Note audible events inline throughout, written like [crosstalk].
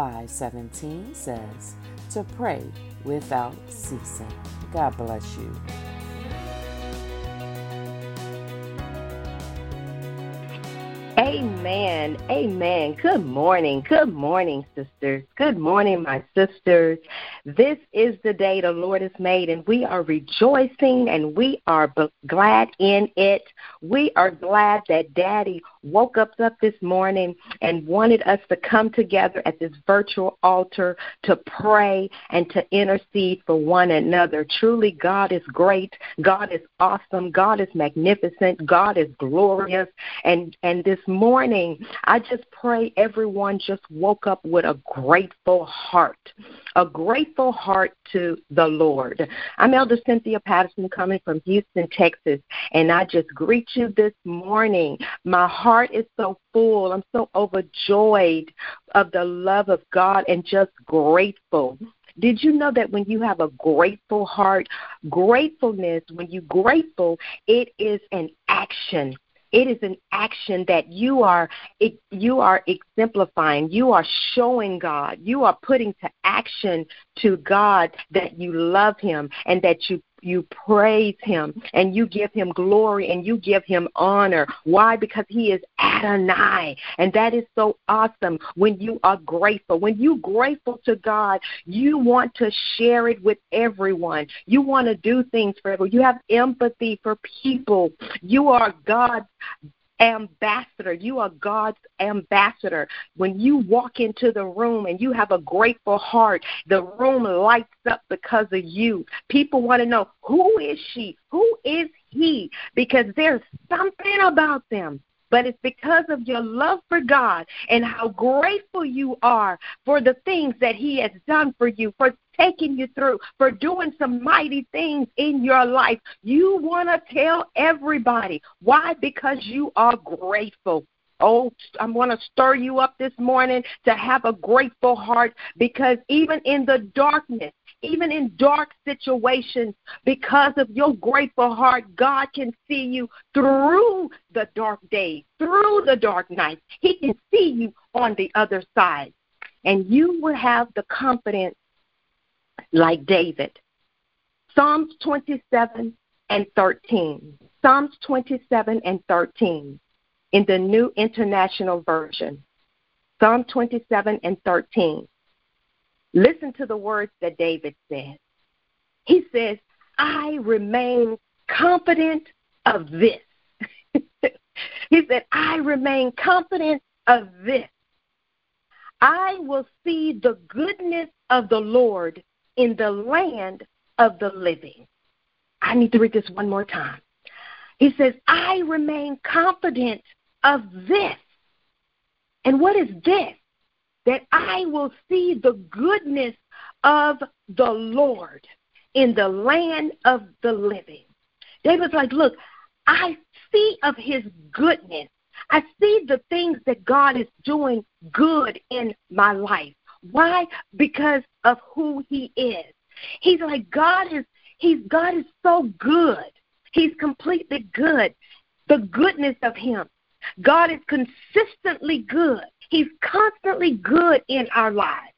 5:17 says, "To pray without ceasing." God bless you. Amen. Amen. Good morning. Good morning, sisters. Good morning, my sisters. This is the day the Lord has made, and we are rejoicing and we are glad in it. We are glad that Daddy woke us up this morning and wanted us to come together at this virtual altar to pray and to intercede for one another. Truly, God is great. God is awesome. God is magnificent. God is glorious. And and this morning, I just pray everyone just woke up with a grateful heart, a grateful heart to the Lord. I'm Elder Cynthia Patterson coming from Houston, Texas, and I just greet you this morning. My heart is so full. I'm so overjoyed of the love of God and just grateful. Did you know that when you have a grateful heart, gratefulness, when you're grateful, it is an action. It is an action that you are it, you are exemplifying. You are showing God. You are putting to action to God that you love Him and that you you praise him and you give him glory and you give him honor. Why? Because he is Adonai. And that is so awesome when you are grateful. When you're grateful to God, you want to share it with everyone. You want to do things for everyone. You have empathy for people. You are God's ambassador. You are God's ambassador. When you walk into the room and you have a grateful heart, the room lights up because of you. People want to know who is she? Who is he? Because there's something about them but it's because of your love for God and how grateful you are for the things that He has done for you, for taking you through, for doing some mighty things in your life. You want to tell everybody. Why? Because you are grateful. Oh, I want to stir you up this morning to have a grateful heart because even in the darkness, even in dark situations, because of your grateful heart, God can see you through the dark days, through the dark nights. He can see you on the other side. And you will have the confidence like David. Psalms 27 and 13. Psalms 27 and 13 in the New International Version. Psalm 27 and 13. Listen to the words that David says. He says, I remain confident of this. [laughs] he said, I remain confident of this. I will see the goodness of the Lord in the land of the living. I need to read this one more time. He says, I remain confident of this. And what is this? That I will see the goodness of the Lord in the land of the living. David's like, Look, I see of his goodness. I see the things that God is doing good in my life. Why? Because of who he is. He's like God is he's God is so good. He's completely good. The goodness of him. God is consistently good. He's constantly good in our lives.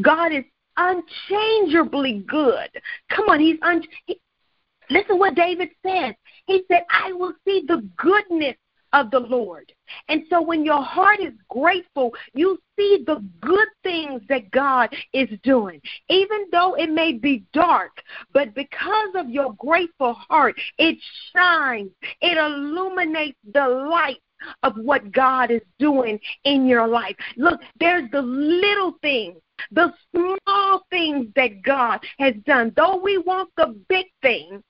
God is unchangeably good. Come on, he's un. He, listen what David says. He said, "I will see the goodness of the Lord. And so when your heart is grateful, you see the good things that God is doing, even though it may be dark. But because of your grateful heart, it shines, it illuminates the light of what God is doing in your life. Look, there's the little things, the small things that God has done. Though we want the big things,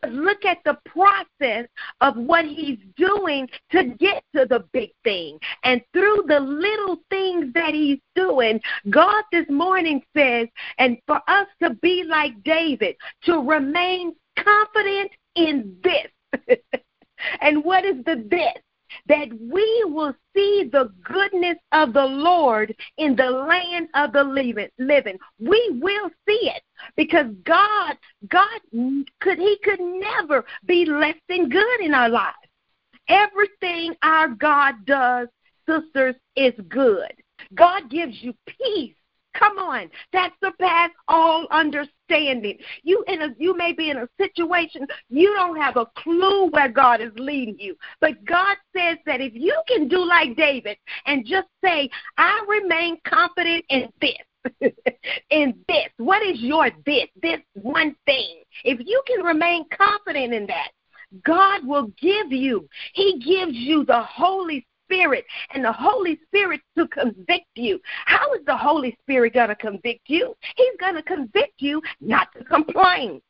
but look at the process of what he's doing to get to the big thing. And through the little things that he's doing, God this morning says, and for us to be like David, to remain confident in this. [laughs] and what is the this? That we will see the goodness of the Lord in the land of the living. We will see it because God, God could He could never be less than good in our lives. Everything our God does, sisters, is good. God gives you peace Come on, that surpass all understanding. You in a you may be in a situation you don't have a clue where God is leading you, but God says that if you can do like David and just say, "I remain confident in this." [laughs] in this. What is your this? This one thing. If you can remain confident in that, God will give you. He gives you the Holy Spirit and the Holy Spirit to convict you. How is the Holy Spirit going to convict you? He's going to convict you not to complain.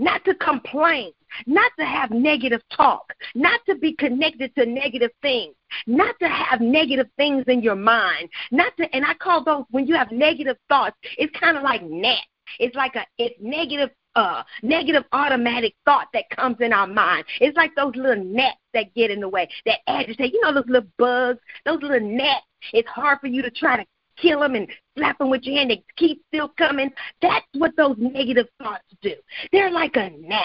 Not to complain, not to have negative talk, not to be connected to negative things, not to have negative things in your mind, not to, and I call those when you have negative thoughts, it's kind of like gnats. It's like a it's negative uh, negative automatic thought that comes in our mind. It's like those little gnats that get in the way, that agitate. You know, those little bugs, those little gnats. It's hard for you to try to kill them and slap them with your hand. They keep still coming. That's what those negative thoughts do. They're like a gnat.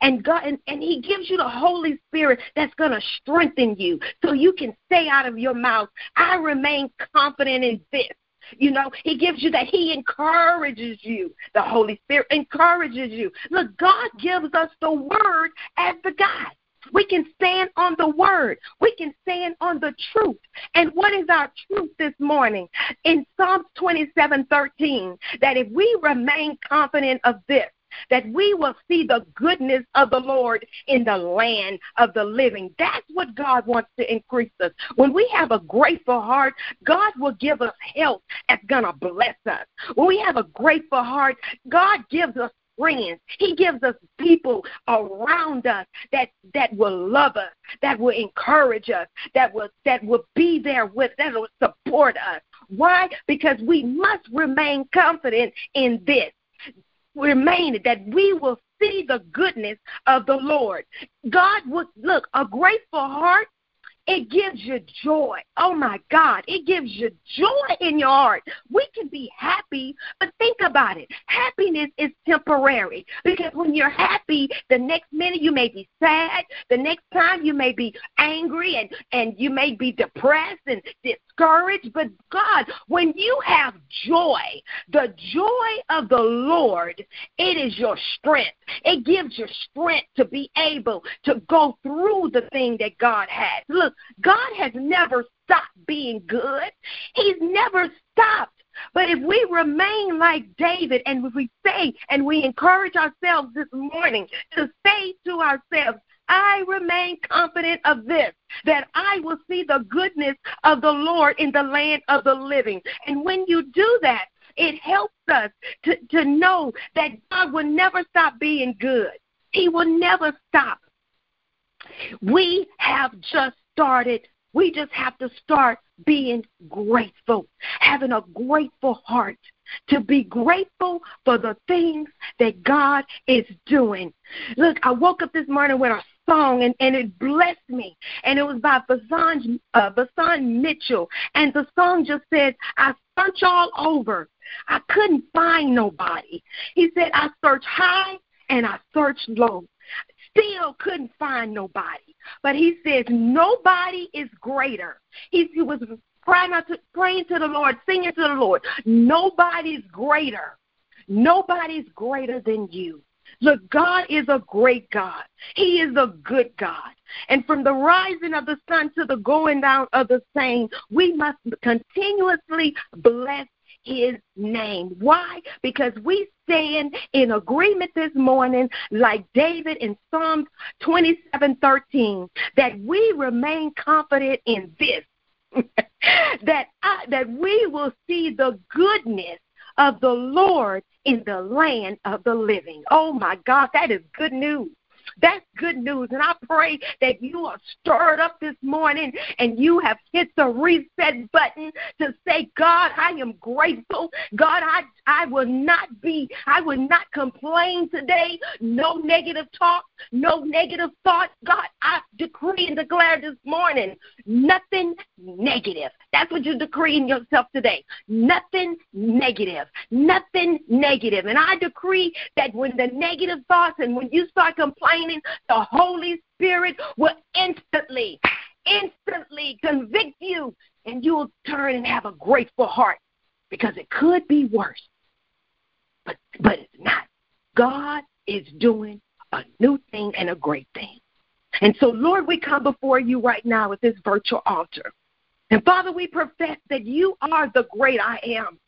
And God and, and He gives you the Holy Spirit that's gonna strengthen you so you can say out of your mouth, I remain confident in this. You know, He gives you that. He encourages you. The Holy Spirit encourages you. Look, God gives us the Word as the guide. We can stand on the word. We can stand on the truth. And what is our truth this morning? In Psalms 27 13, that if we remain confident of this, that we will see the goodness of the Lord in the land of the living. That's what God wants to increase us. When we have a grateful heart, God will give us health that's going to bless us. When we have a grateful heart, God gives us friends. He gives us people around us that that will love us, that will encourage us, that will that will be there with that will support us. Why? Because we must remain confident in this remain that we will see the goodness of the Lord. God would look, a grateful heart it gives you joy. Oh my God, it gives you joy in your heart. We can be happy, but think about it. Happiness is temporary because when you're happy, the next minute you may be sad, the next time you may be angry and, and you may be depressed and discouraged. But God, when you have joy, the joy of the Lord, it is your strength. It gives you strength to be able to go through the thing that God has. Look, God has never stopped being good. He's never stopped. But if we remain like David and if we say and we encourage ourselves this morning to say to ourselves, I remain confident of this, that I will see the goodness of the Lord in the land of the living. And when you do that, it helps us to, to know that God will never stop being good. He will never stop. We have just started. We just have to start being grateful, having a grateful heart, to be grateful for the things that God is doing. Look, I woke up this morning with a song and, and it blessed me. And it was by VaShawn, uh, Mitchell. And the song just said, I searched all over. I couldn't find nobody. He said, I searched high and I searched low. Still couldn't find nobody. But he says nobody is greater. He, he was crying out to, praying to the Lord, singing to the Lord. Nobody's greater. Nobody's greater than you. Look, God is a great God. He is a good God. And from the rising of the sun to the going down of the same, we must continuously bless his name. Why? Because we stand in agreement this morning, like David in Psalms 27 13, that we remain confident in this. [laughs] that I, that we will see the goodness of the Lord in the land of the living. Oh my God, that is good news. That's good news. And I pray that you are stirred up this morning and you have hit the reset button to say, God, I am grateful. God, I, I will not be, I will not complain today. No negative talk, no negative thoughts. God, I decree and declare this morning nothing negative. That's what you're decreeing yourself today. Nothing negative. Nothing negative. And I decree that when the negative thoughts and when you start complaining, the Holy Spirit will instantly, instantly convict you and you'll turn and have a grateful heart because it could be worse. But but it's not. God is doing a new thing and a great thing. And so, Lord, we come before you right now at this virtual altar. And Father, we profess that you are the great I am.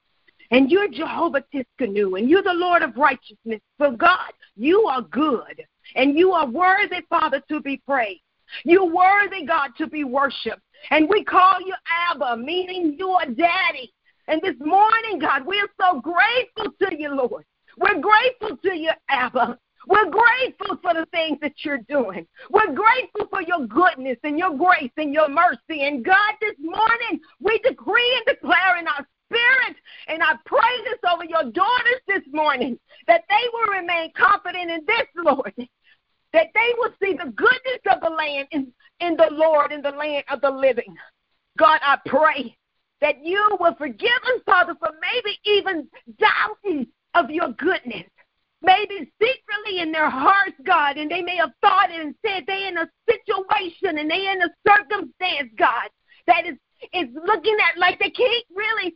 And you're Jehovah Tsidkenu, and you're the Lord of righteousness. For God, you are good, and you are worthy, Father, to be praised. You're worthy, God, to be worshiped. And we call you Abba, meaning you are daddy. And this morning, God, we're so grateful to you, Lord. We're grateful to you, Abba. We're grateful for the things that you're doing. We're grateful for your goodness and your grace and your mercy. And God, this morning, we decree and declare in our spirit, and I pray this over your daughters this morning, that they will remain confident in this, Lord, that they will see the goodness of the land in, in the Lord, in the land of the living. God, I pray that you will forgive us, Father, for maybe even doubting of your goodness maybe secretly in their hearts, God, and they may have thought it and said they in a situation and they in a circumstance, God, that is is looking at like they can't really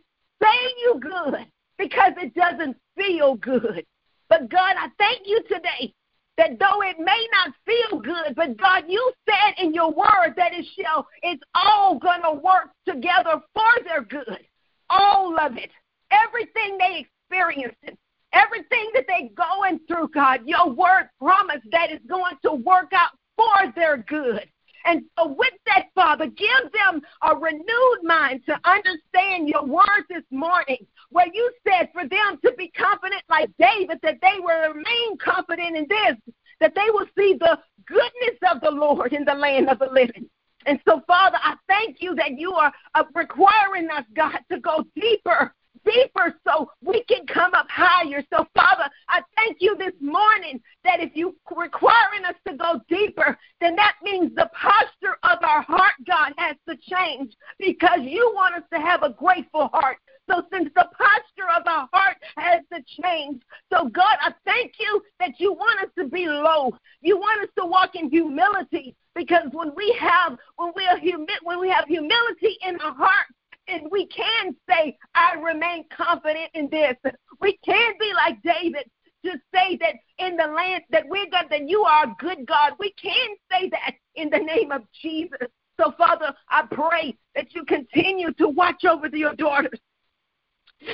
good because it doesn't feel good. But God, I thank you today that though it may not feel good, but God, you said in your word that it shall, it's all gonna work together for their good. All of it. Everything they experienced, Everything that they're going through, God, your word promised that it's going to work out for their good. And so, with that, Father, give them a renewed mind to understand your word this morning, where you said for them to be confident like David, that they will remain confident in this, that they will see the goodness of the Lord in the land of the living. And so, Father, I thank you that you are uh, requiring us, God, to go deeper deeper so we can come up higher. So, Father, I thank you this morning that if you're requiring us to go deeper, then that means the posture of our heart, God, has to change because you want us to have a grateful heart. So, since the posture of our heart has to change, so God, I thank you that you want us to be low. You want us to walk in humility because when we have when we are humi- when we have humility in our heart, and we can say, I remain confident in this. We can be like David to say that in the land that we're God, that you are a good God. We can say that in the name of Jesus. So, Father, I pray that you continue to watch over your daughters,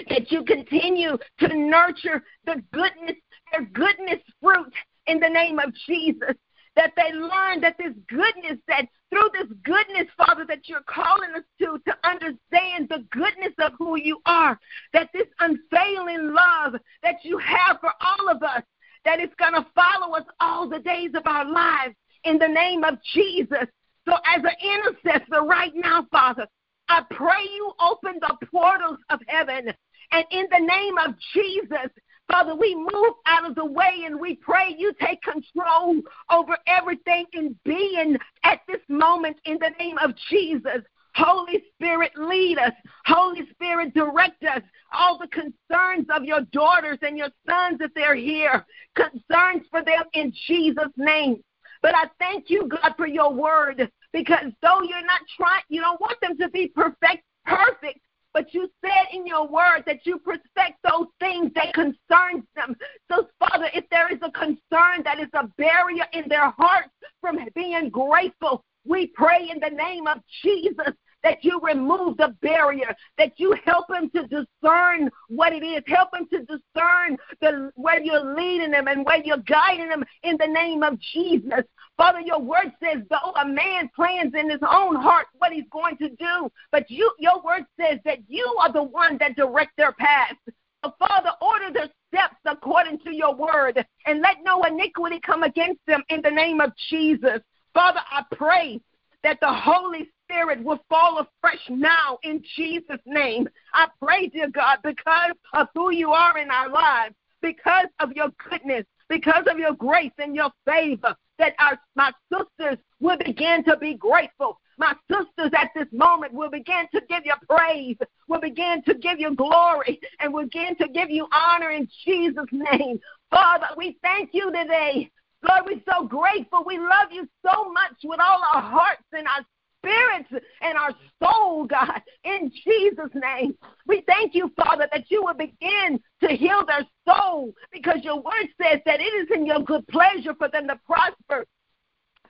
that you continue to nurture the goodness, their goodness fruit in the name of Jesus that they learn that this goodness, that through this goodness, Father, that you're calling us to, to understand the goodness of who you are, that this unfailing love that you have for all of us, that it's going to follow us all the days of our lives in the name of Jesus. So, as an intercessor right now, Father, I pray you open the portals of heaven. And in the name of Jesus, Father, we move out of the way and we pray you take control over everything in being at this moment in the name of Jesus. Holy Spirit, lead us. Holy Spirit, direct us. All the concerns of your daughters and your sons, that they're here, concerns for them in Jesus' name. But I thank you, God, for your word, because though you're not trying, you don't want them to be perfect, perfect, but you said in your word that you perfect those things that concerns them. So, Father, if there is a concern concern that is a barrier in their hearts from being grateful. We pray in the name of Jesus that you remove the barrier, that you help them to discern what it is, help them to discern the, where you're leading them and where you're guiding them in the name of Jesus. Father, your word says, though a man plans in his own heart what he's going to do, but you, your word says that you are the one that direct their path. So, Father, order their steps according to your word, and let no iniquity come against them in the name of Jesus. Father, I pray that the Holy Spirit will fall afresh now in Jesus' name. I pray, dear God, because of who you are in our lives, because of your goodness, because of your grace and your favor, that our, my sisters will begin to be grateful. My sisters at this moment will begin to give you praise, will begin to give you glory, and will begin to give you honor in Jesus' name. Father, we thank you today. Lord, we're so grateful. We love you so much with all our hearts and our spirits and our soul, God, in Jesus' name. We thank you, Father, that you will begin to heal their soul because your word says that it is in your good pleasure for them to prosper,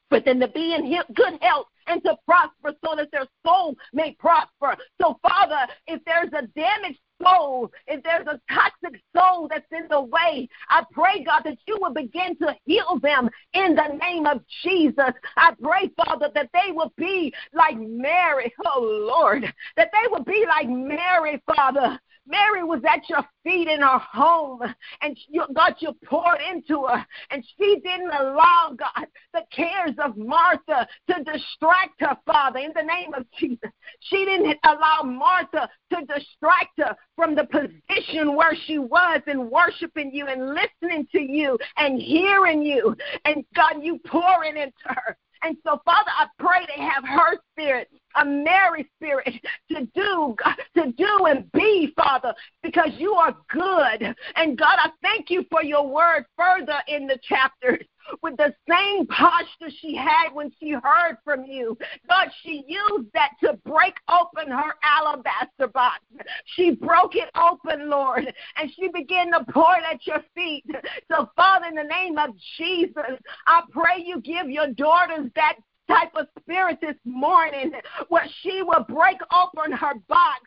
for them to be in good health and to prosper so that their soul may prosper. So, Father, if there's a damaged soul, if there's a toxic soul that's in the way, I pray, God, that you will begin to heal them in the name of Jesus. I pray, Father, that they will be like Mary, oh Lord, that they will be like Mary, Father, Mary was at your feet in her home, and you, God, you poured into her, and she didn't allow, God, the cares of Martha to distract her, Father, in the name of Jesus. She didn't allow Martha to distract her from the position where she was in worshiping you and listening to you and hearing you. And God, you pouring into her. And so, Father, I pray they have her spirit, a Mary spirit, to do, to do and be, Father, because you are good. And God, I thank you for your word further in the chapters with the same posture she had when she heard from you. God, she used that to break open her alabaster box. She broke it open, Lord, and she began to pour it at your feet. So, Father, in the name of Jesus, I pray you give your daughters that type of spirit this morning where she will break open her box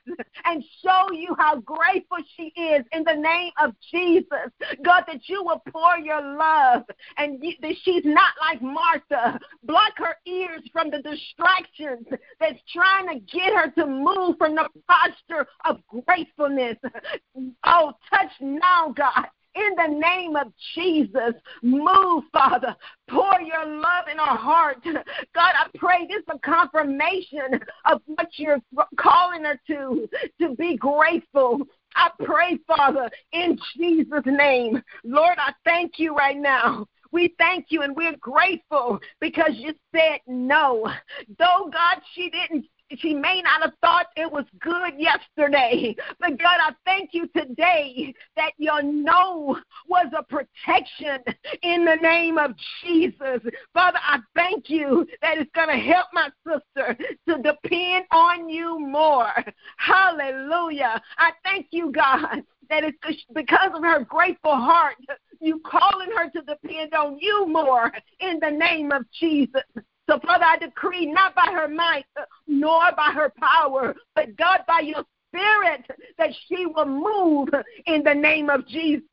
and show you how grateful she is in the name of Jesus. God, that you will pour your love and that she's not like Martha. Block her ears from the distractions that's trying to get her to move from the posture of gratefulness. Oh, touch now, God in the name of Jesus. Move, Father. Pour your love in our heart. God, I pray this is a confirmation of what you're calling her to, to be grateful. I pray, Father, in Jesus' name. Lord, I thank you right now. We thank you and we're grateful because you said no. Though, God, she didn't she may not have thought it was good yesterday. [laughs] But God, I thank you today that your no was a protection in the name of Jesus. Father, I thank you that it's going to help my sister to depend on you more. [laughs] Hallelujah. I thank you, God, that it's because of her grateful heart, you calling her to depend on you more in the name of Jesus. So, Father, I decree not by her might uh, nor by her power, but God, by your spirit, that she will move in the name of Jesus.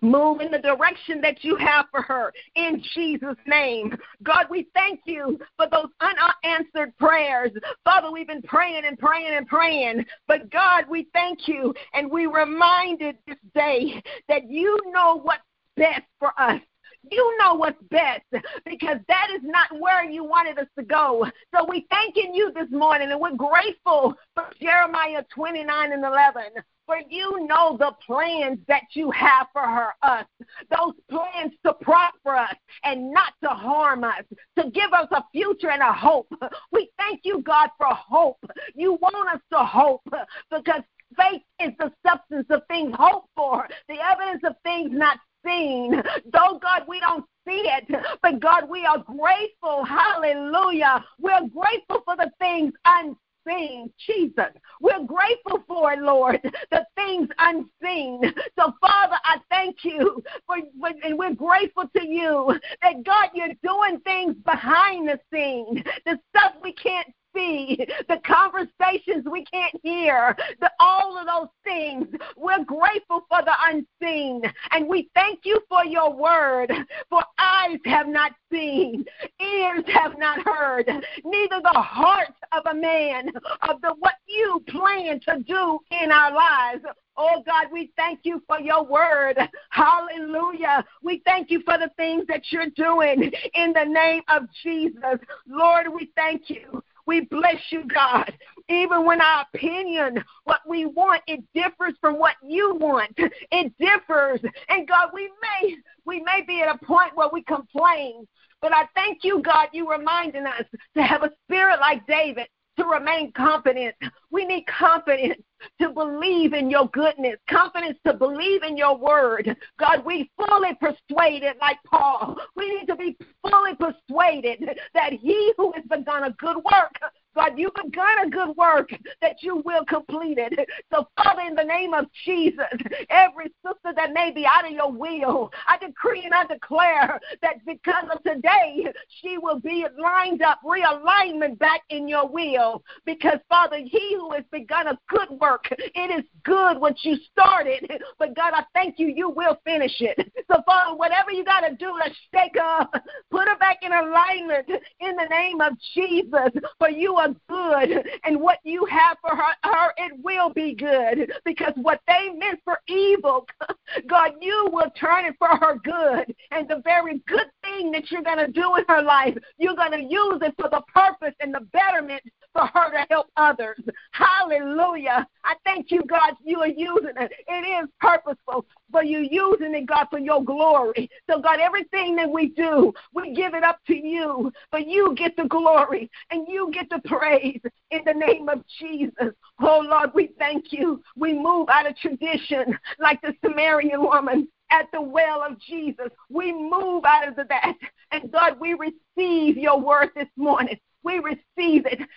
Move in the direction that you have for her in Jesus' name. God, we thank you for those unanswered prayers. Father, we've been praying and praying and praying. But God, we thank you and we reminded this day that you know what's best for us. You know what's best [laughs] because that is not where you wanted us to go. So we thanking you this morning and we're grateful for Jeremiah 29 and 11. For you know the plans that you have for her, us. Those plans to prosper us and not to harm us, to give us a future and a hope. We thank you, God, for hope. You want us to hope because faith is the substance of things hoped for, the evidence of things not seen. Though, God, we don't see it, but God, we are grateful. Hallelujah. We're grateful for the things unseen. Jesus, we're grateful for it, Lord, the things unseen. So, Father, I thank you for, and we're grateful to you that God, you're doing things behind the scene, the stuff we can't see, the conversations we can't hear, the, all of those things. We're grateful for the unseen. And we thank you for your word. For eyes have not seen, ears have not heard, neither the heart of a man of the what you plan to do in our lives. Oh God, we thank you for your word. Hallelujah. We thank you for the things that you're doing in the name of Jesus. Lord, we thank you we bless you, God. Even when our opinion, what we want, it differs from what you want. It differs. And God, we may we may be at a point where we complain. But I thank you, God, you reminding us to have a spirit like David, to remain confident. We need confidence to believe in your goodness, confidence to believe in your word. God, we fully persuaded, like Paul, we need to be fully persuaded that he who has begun a good work God, you've begun a good work that you will complete it. So, Father, in the name of Jesus, every sister that may be out of your will, I decree and I declare that because of today, she will be lined up, realignment back in your will. Because, Father, he who has begun a good work, it is good what you started. But, God, I thank you, you will finish it. So, Father, whatever you got to do, let's shake up, put her back in alignment in the name of Jesus. For you good, and what you have for her, her, it will be good. Because what they meant for evil, [laughs] God, you will turn it for her good. And the very good thing that you're going to do in her life, you're going to use it for the purpose and the betterment for her to help others. Hallelujah. I thank you, God, you are using it. It is purposeful, but you're using it, God, for your glory. So, God, everything that we do, we give it up to you, but you get the glory and you get the praise in the name of Jesus. Oh, Lord, we thank you. We move out of tradition like the Samaritan woman at the well of Jesus. We move out of that. And God, we receive your word this morning. We receive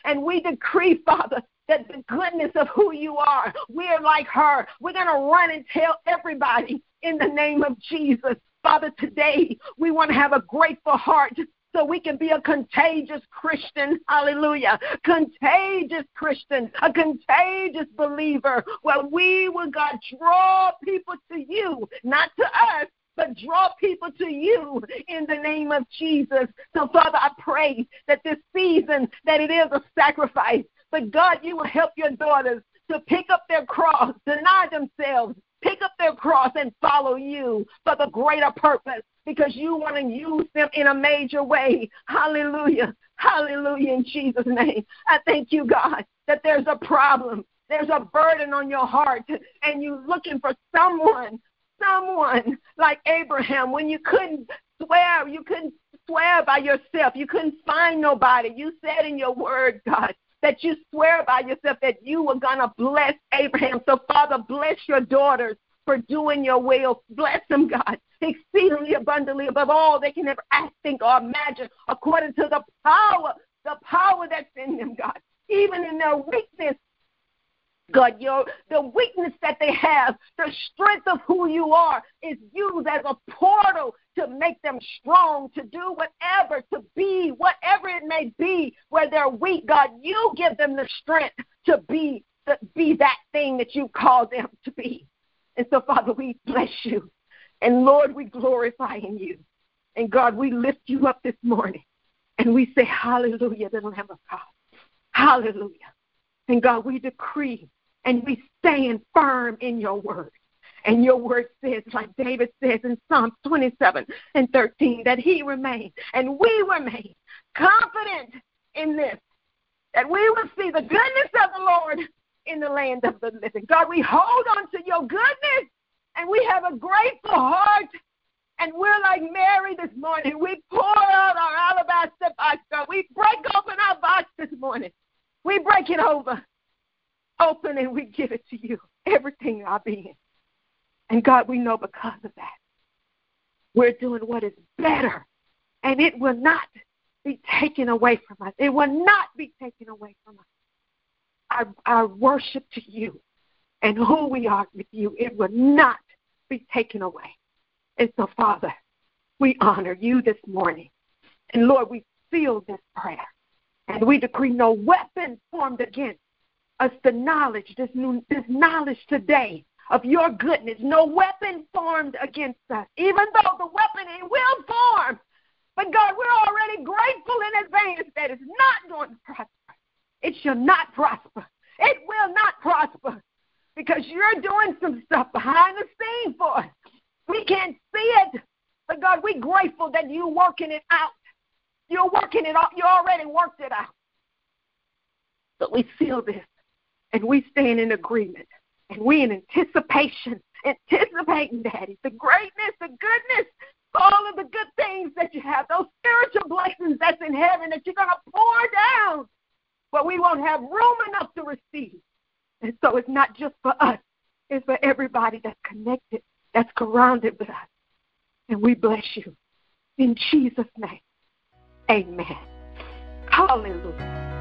and we decree, Father, that the goodness of who you are, we're like her. We're going to run and tell everybody in the name of Jesus. Father, today we want to have a grateful heart so we can be a contagious Christian. Hallelujah. Contagious Christian, a contagious believer where we will, God, draw people to you, not to us, but draw people to you in the name of Jesus. So, Father, I pray that this season that it is a sacrifice, but God, you will help your daughters to pick up their cross, deny themselves, pick up their cross and follow you for the greater purpose because you want to use them in a major way. Hallelujah. Hallelujah in Jesus' name. I thank you, God, that there's a problem. There's a burden on your heart, and you're looking for someone someone like Abraham when you couldn't swear, you couldn't swear by yourself, you couldn't find nobody. You said in your word, God, that you swear by yourself that you were going to bless Abraham. So, Father, bless your daughters for doing your will. Bless them, God, exceedingly abundantly above all they can ever ask, think, or imagine, according to the power, the power that's in them, God. Even in their weakness, God, your the weakness that they have, the strength of who you are is used as a portal to make them strong, to do whatever, to be whatever it may be where they're weak. God, you give them the strength to be the, be that thing that you call them to be. And so, Father, we bless you. And Lord, we glorify in you. And God, we lift you up this morning. And we say, Hallelujah, the Lamb of God. Hallelujah. And God, we decree and we stand firm in your word. And your word says, like David says in Psalm 27 and 13, that he remained and we remain confident in this, that we will see the goodness of the Lord in the land of the living. God, we hold on to your goodness and we have a grateful heart. And we're like Mary this morning. We pour out our alabaster box, God. We break open our box this morning. We break it over open and we give it to you, everything our being. And God, we know because of that, we're doing what is better, and it will not be taken away from us. It will not be taken away from us. our, our worship to you and who we are with you, it will not be taken away. And so, Father, we honor you this morning. And Lord, we seal this prayer. And we decree no weapon formed against us the knowledge, this, new, this knowledge today of your goodness. No weapon formed against us, even though the weapon it will form. But God, we're already grateful in advance that it's not going to prosper. It shall not prosper. It will not prosper because you're doing some stuff behind the scene for us. We can't see it, but God, we're grateful that you're working it out. You're working it out. You already worked it out. So we seal this and we stand in agreement and we in anticipation, anticipating, Daddy, the greatness, the goodness, all of the good things that you have, those spiritual blessings that's in heaven that you're going to pour down, but we won't have room enough to receive. And so it's not just for us, it's for everybody that's connected, that's surrounded with us. And we bless you. In Jesus' name, Amen. Hallelujah.